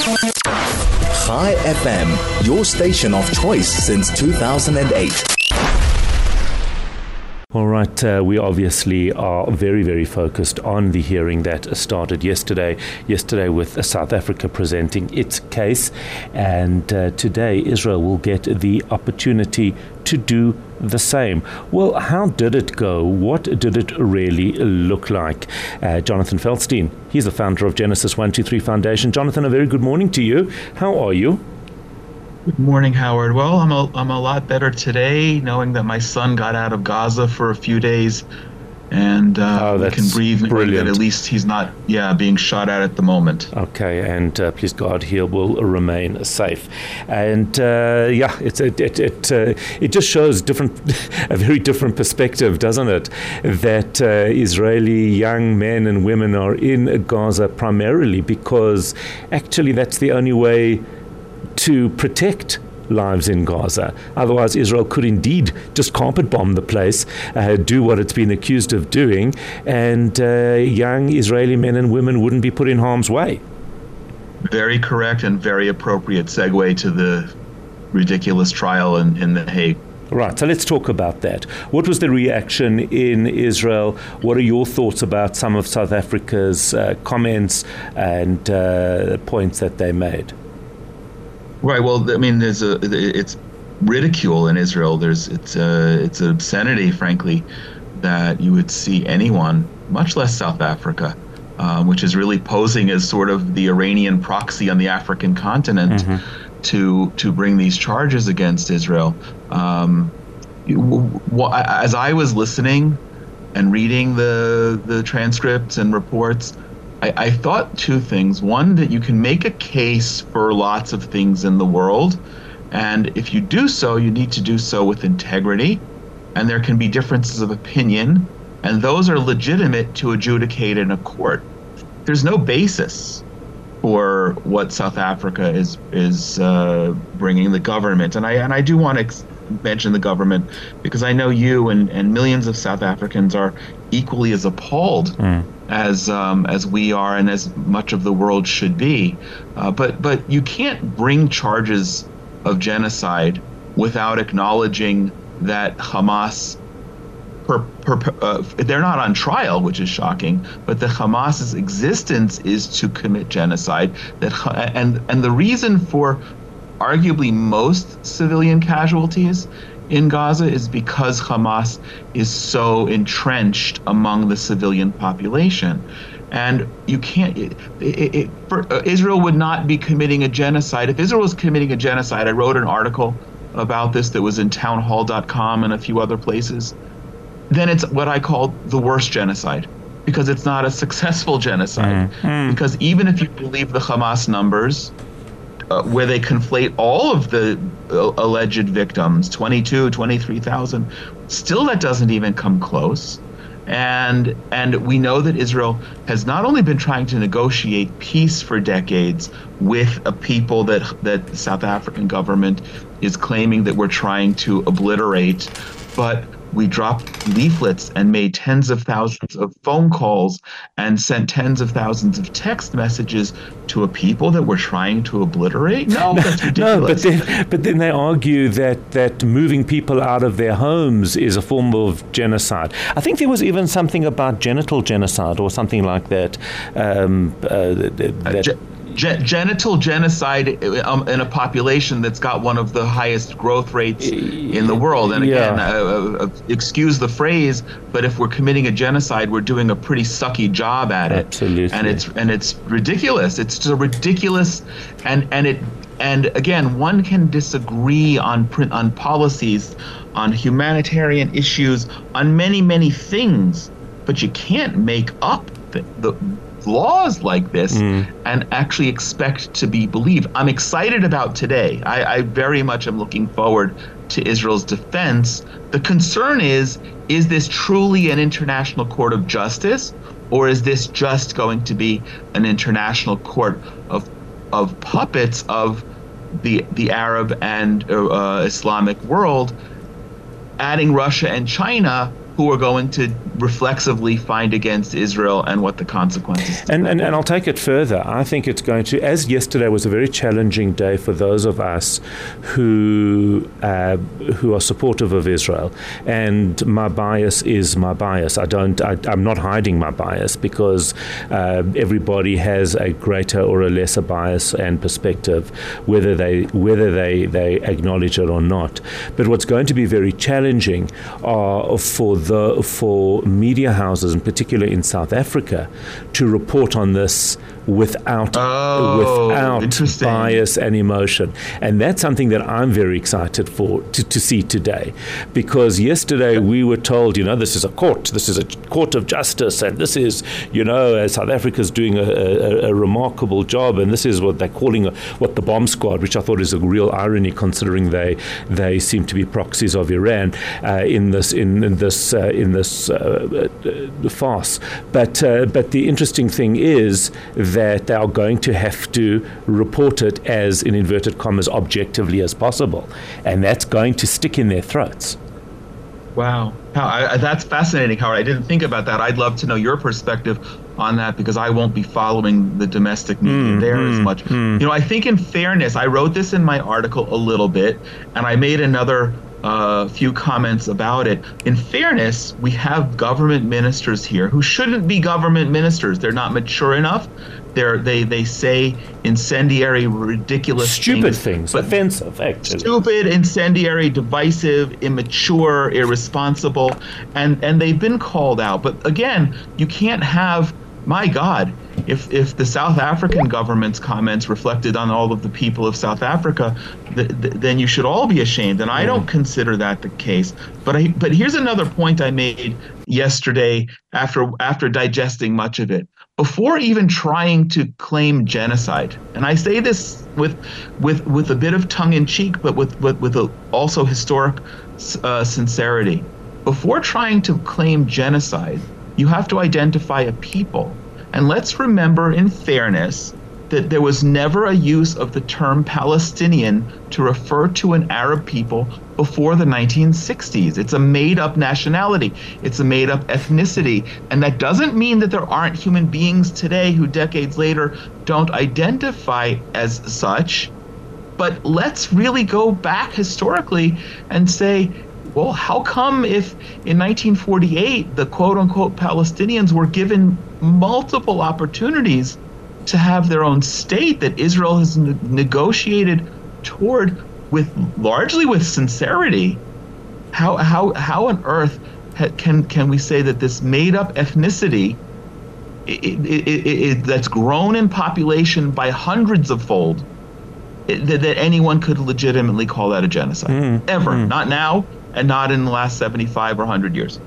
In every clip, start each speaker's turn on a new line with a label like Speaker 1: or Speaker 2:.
Speaker 1: Chai FM, your station of choice since 2008.
Speaker 2: All right, uh, we obviously are very, very focused on the hearing that started yesterday. Yesterday, with South Africa presenting its case, and uh, today Israel will get the opportunity to do the same. Well, how did it go? What did it really look like? Uh, Jonathan Feldstein, he's the founder of Genesis 123 Foundation. Jonathan, a very good morning to you. How are you?
Speaker 3: Good morning, Howard. Well, I'm a, I'm a lot better today, knowing that my son got out of Gaza for a few days, and uh,
Speaker 2: oh,
Speaker 3: can breathe.
Speaker 2: Brilliant.
Speaker 3: At least he's not, yeah, being shot at at the moment.
Speaker 2: Okay, and uh, please God, he will remain safe. And uh, yeah, it's it it it, uh, it just shows different, a very different perspective, doesn't it? That uh, Israeli young men and women are in Gaza primarily because actually that's the only way to protect lives in Gaza. Otherwise, Israel could indeed just carpet bomb the place, uh, do what it's been accused of doing, and uh, young Israeli men and women wouldn't be put in harm's way.
Speaker 3: Very correct and very appropriate segue to the ridiculous trial in, in The Hague.
Speaker 2: Right, so let's talk about that. What was the reaction in Israel? What are your thoughts about some of South Africa's uh, comments and uh, points that they made?
Speaker 3: Right. Well, I mean, there's a it's ridicule in Israel. There's it's a it's an obscenity, frankly, that you would see anyone, much less South Africa, um, which is really posing as sort of the Iranian proxy on the African continent, mm-hmm. to to bring these charges against Israel. Um, as I was listening and reading the the transcripts and reports, I, I thought two things. One, that you can make a case for lots of things in the world. And if you do so, you need to do so with integrity. And there can be differences of opinion. And those are legitimate to adjudicate in a court. There's no basis for what South Africa is is uh, bringing the government. And I and I do want to ex- mention the government because I know you and, and millions of South Africans are equally as appalled mm as um, as we are and as much of the world should be. Uh, but but you can't bring charges of genocide without acknowledging that Hamas. Per, per, uh, they're not on trial, which is shocking. But the Hamas's existence is to commit genocide. That and and the reason for arguably most civilian casualties in Gaza is because Hamas is so entrenched among the civilian population. And you can't, it, it, it, for, uh, Israel would not be committing a genocide. If Israel was committing a genocide, I wrote an article about this that was in townhall.com and a few other places, then it's what I call the worst genocide because it's not a successful genocide. Mm-hmm. Because even if you believe the Hamas numbers, uh, where they conflate all of the uh, alleged victims 22 23,000 still that doesn't even come close. And and we know that Israel has not only been trying to negotiate peace for decades with a people that that the South African government is claiming that we're trying to obliterate but we dropped leaflets and made tens of thousands of phone calls and sent tens of thousands of text messages to a people that we're trying to obliterate? No, no that's ridiculous.
Speaker 2: No, but then, but then they argue that, that moving people out of their homes is a form of genocide. I think there was even something about genital genocide or something like that. Um, uh, that uh,
Speaker 3: ge- genital genocide um, in a population that's got one of the highest growth rates in the world. And again, yeah. uh, uh, excuse the phrase, but if we're committing a genocide, we're doing a pretty sucky job at it.
Speaker 2: Absolutely.
Speaker 3: And it's and it's ridiculous. It's just ridiculous, and and it and again, one can disagree on print on policies, on humanitarian issues, on many many things, but you can't make up the, the laws like this mm. and actually expect to be believed. I'm excited about today. I, I very much am looking forward to Israel's defense. The concern is is this truly an international court of justice, or is this just going to be an international court of of puppets of the the Arab and uh, Islamic world, adding Russia and China who are going to reflexively find against Israel and what the consequences.
Speaker 2: And, and, and I'll take it further. I think it's going to, as yesterday was a very challenging day for those of us who uh, who are supportive of Israel. And my bias is my bias. I don't. I, am not hiding my bias because uh, everybody has a greater or a lesser bias and perspective, whether they whether they they acknowledge it or not. But what's going to be very challenging are for the for media houses, in particular in South Africa, to report on this without
Speaker 3: oh,
Speaker 2: without bias and emotion. And that's something that I'm very excited for to, to see today. Because yesterday we were told, you know, this is a court, this is a court of justice, and this is, you know, uh, South Africa's doing a, a, a, remarkable job, and this is what they're calling a, what the bomb squad, which I thought is a real irony considering they they seem to be proxies of Iran uh, in this in, in this uh, in this uh, uh, farce. But uh, but the interesting thing is that they are going to have to report it as, in inverted commas, objectively as possible. And that's going to stick in their throats.
Speaker 3: Wow. I, that's fascinating, Howard. I didn't think about that. I'd love to know your perspective on that because I won't be following the domestic media mm, there mm, as much. Mm. You know, I think in fairness, I wrote this in my article a little bit, and I made another a few comments about it. In fairness, we have government ministers here who shouldn't be government ministers. They're not mature enough. They're, they they say incendiary, ridiculous,
Speaker 2: stupid
Speaker 3: things,
Speaker 2: things offensive, actually.
Speaker 3: stupid, incendiary, divisive, immature, irresponsible, and and they've been called out. But again, you can't have my God, if if the South African government's comments reflected on all of the people of South Africa, th- th- then you should all be ashamed. And I don't consider that the case. But I but here's another point I made yesterday after after digesting much of it. Before even trying to claim genocide, and I say this with with with a bit of tongue in cheek, but with with, with a, also historic uh, sincerity. Before trying to claim genocide, you have to identify a people. And let's remember, in fairness, that there was never a use of the term Palestinian to refer to an Arab people before the 1960s. It's a made up nationality, it's a made up ethnicity. And that doesn't mean that there aren't human beings today who decades later don't identify as such. But let's really go back historically and say well, how come if in 1948 the quote unquote Palestinians were given multiple opportunities to have their own state that Israel has ne- negotiated toward with largely with sincerity? How, how, how on earth ha- can, can we say that this made up ethnicity it, it, it, that's grown in population by hundreds of fold that, that, anyone could legitimately call that a genocide? Mm, Ever. Mm. Not now, and not in the last 75 or 100 years.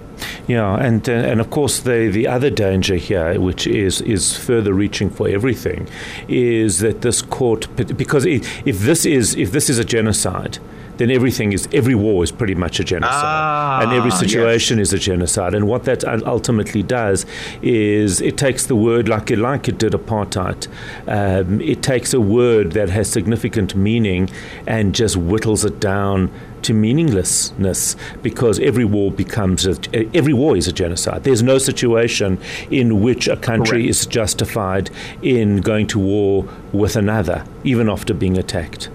Speaker 2: Yeah, and uh, and of course the the other danger here, which is is further reaching for everything, is that this court because if this is if this is a genocide, then everything is every war is pretty much a genocide,
Speaker 3: ah,
Speaker 2: and every situation yes. is a genocide. And what that ultimately does is it takes the word like it like it did apartheid. Um, it takes a word that has significant meaning and just whittles it down to meaninglessness because every war becomes a, every war is a genocide. There's no situation in which a country Correct. is justified in going to war with another, even after being attacked.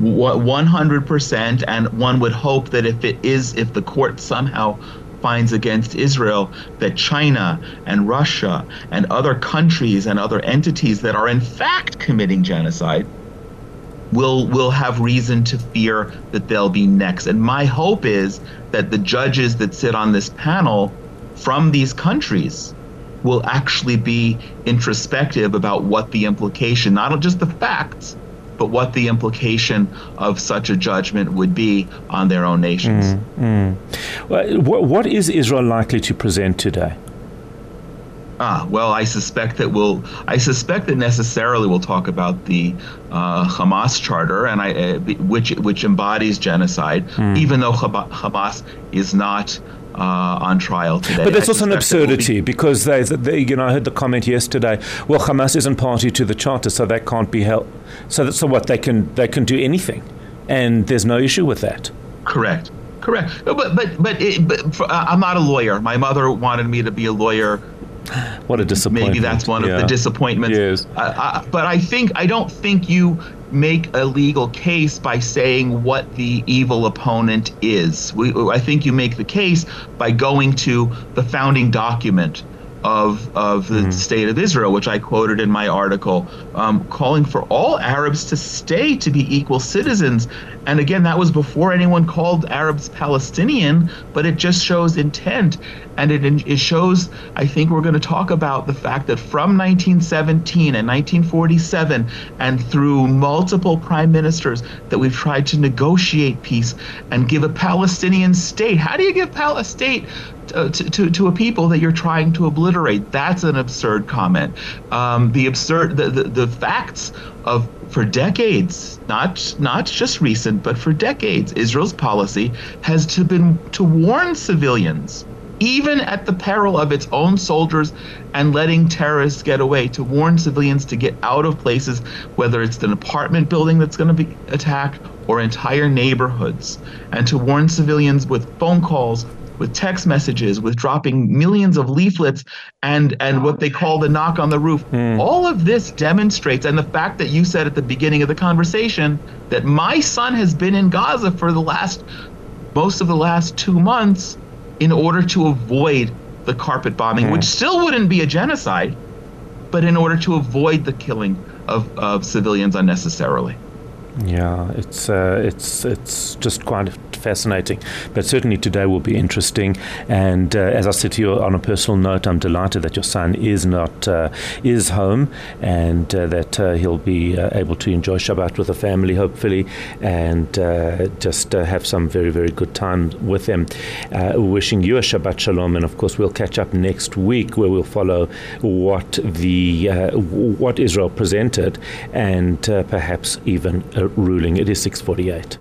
Speaker 3: 100% and one would hope that if it is if the court somehow finds against Israel that China and Russia and other countries and other entities that are in fact committing genocide will will have reason to fear that they'll be next. And my hope is that the judges that sit on this panel from these countries will actually be introspective about what the implication, not just the facts, but what the implication of such a judgment would be on their own nations.
Speaker 2: Mm, mm. what is Israel likely to present today?
Speaker 3: Ah, well, I suspect that we'll. I suspect that necessarily we'll talk about the uh, Hamas charter, and I, uh, which which embodies genocide, mm. even though Hamas is not uh, on trial today.
Speaker 2: But that's also an absurdity be- because they, they, you know, I heard the comment yesterday. Well, Hamas isn't party to the charter, so that can't be held. So, that, so what? They can they can do anything, and there's no issue with that.
Speaker 3: Correct. Correct. but but but, it, but for, uh, I'm not a lawyer. My mother wanted me to be a lawyer.
Speaker 2: What a disappointment.
Speaker 3: Maybe that's one yeah. of the disappointments.
Speaker 2: Yes.
Speaker 3: Uh, but I think I don't think you make a legal case by saying what the evil opponent is. We, I think you make the case by going to the founding document of of the mm. state of Israel, which I quoted in my article, um, calling for all Arabs to stay to be equal citizens. And again, that was before anyone called Arabs Palestinian, but it just shows intent, and it it shows. I think we're going to talk about the fact that from 1917 and 1947, and through multiple prime ministers, that we've tried to negotiate peace and give a Palestinian state. How do you give a state uh, to, to, to, a people that you're trying to obliterate. That's an absurd comment. Um, the absurd, the, the, the facts of for decades, not not just recent, but for decades, Israel's policy has to been to warn civilians, even at the peril of its own soldiers and letting terrorists get away, to warn civilians to get out of places, whether it's an apartment building that's going to be attacked or entire neighborhoods, and to warn civilians with phone calls, with text messages, with dropping millions of leaflets and and what they call the knock on the roof. Mm. All of this demonstrates and the fact that you said at the beginning of the conversation that my son has been in Gaza for the last most of the last 2 months in order to avoid the carpet bombing, mm. which still wouldn't be a genocide, but in order to avoid the killing of, of civilians unnecessarily.
Speaker 2: Yeah, it's uh, it's it's just quite fascinating. But certainly today will be interesting. And uh, as I said to you on a personal note, I'm delighted that your son is not uh, is home and uh, that uh, he'll be uh, able to enjoy Shabbat with the family, hopefully, and just have some very very good time with them. wishing you a Shabbat Shalom, and of course we'll catch up next week where we'll follow what the what Israel presented and perhaps even a ruling. It is 648.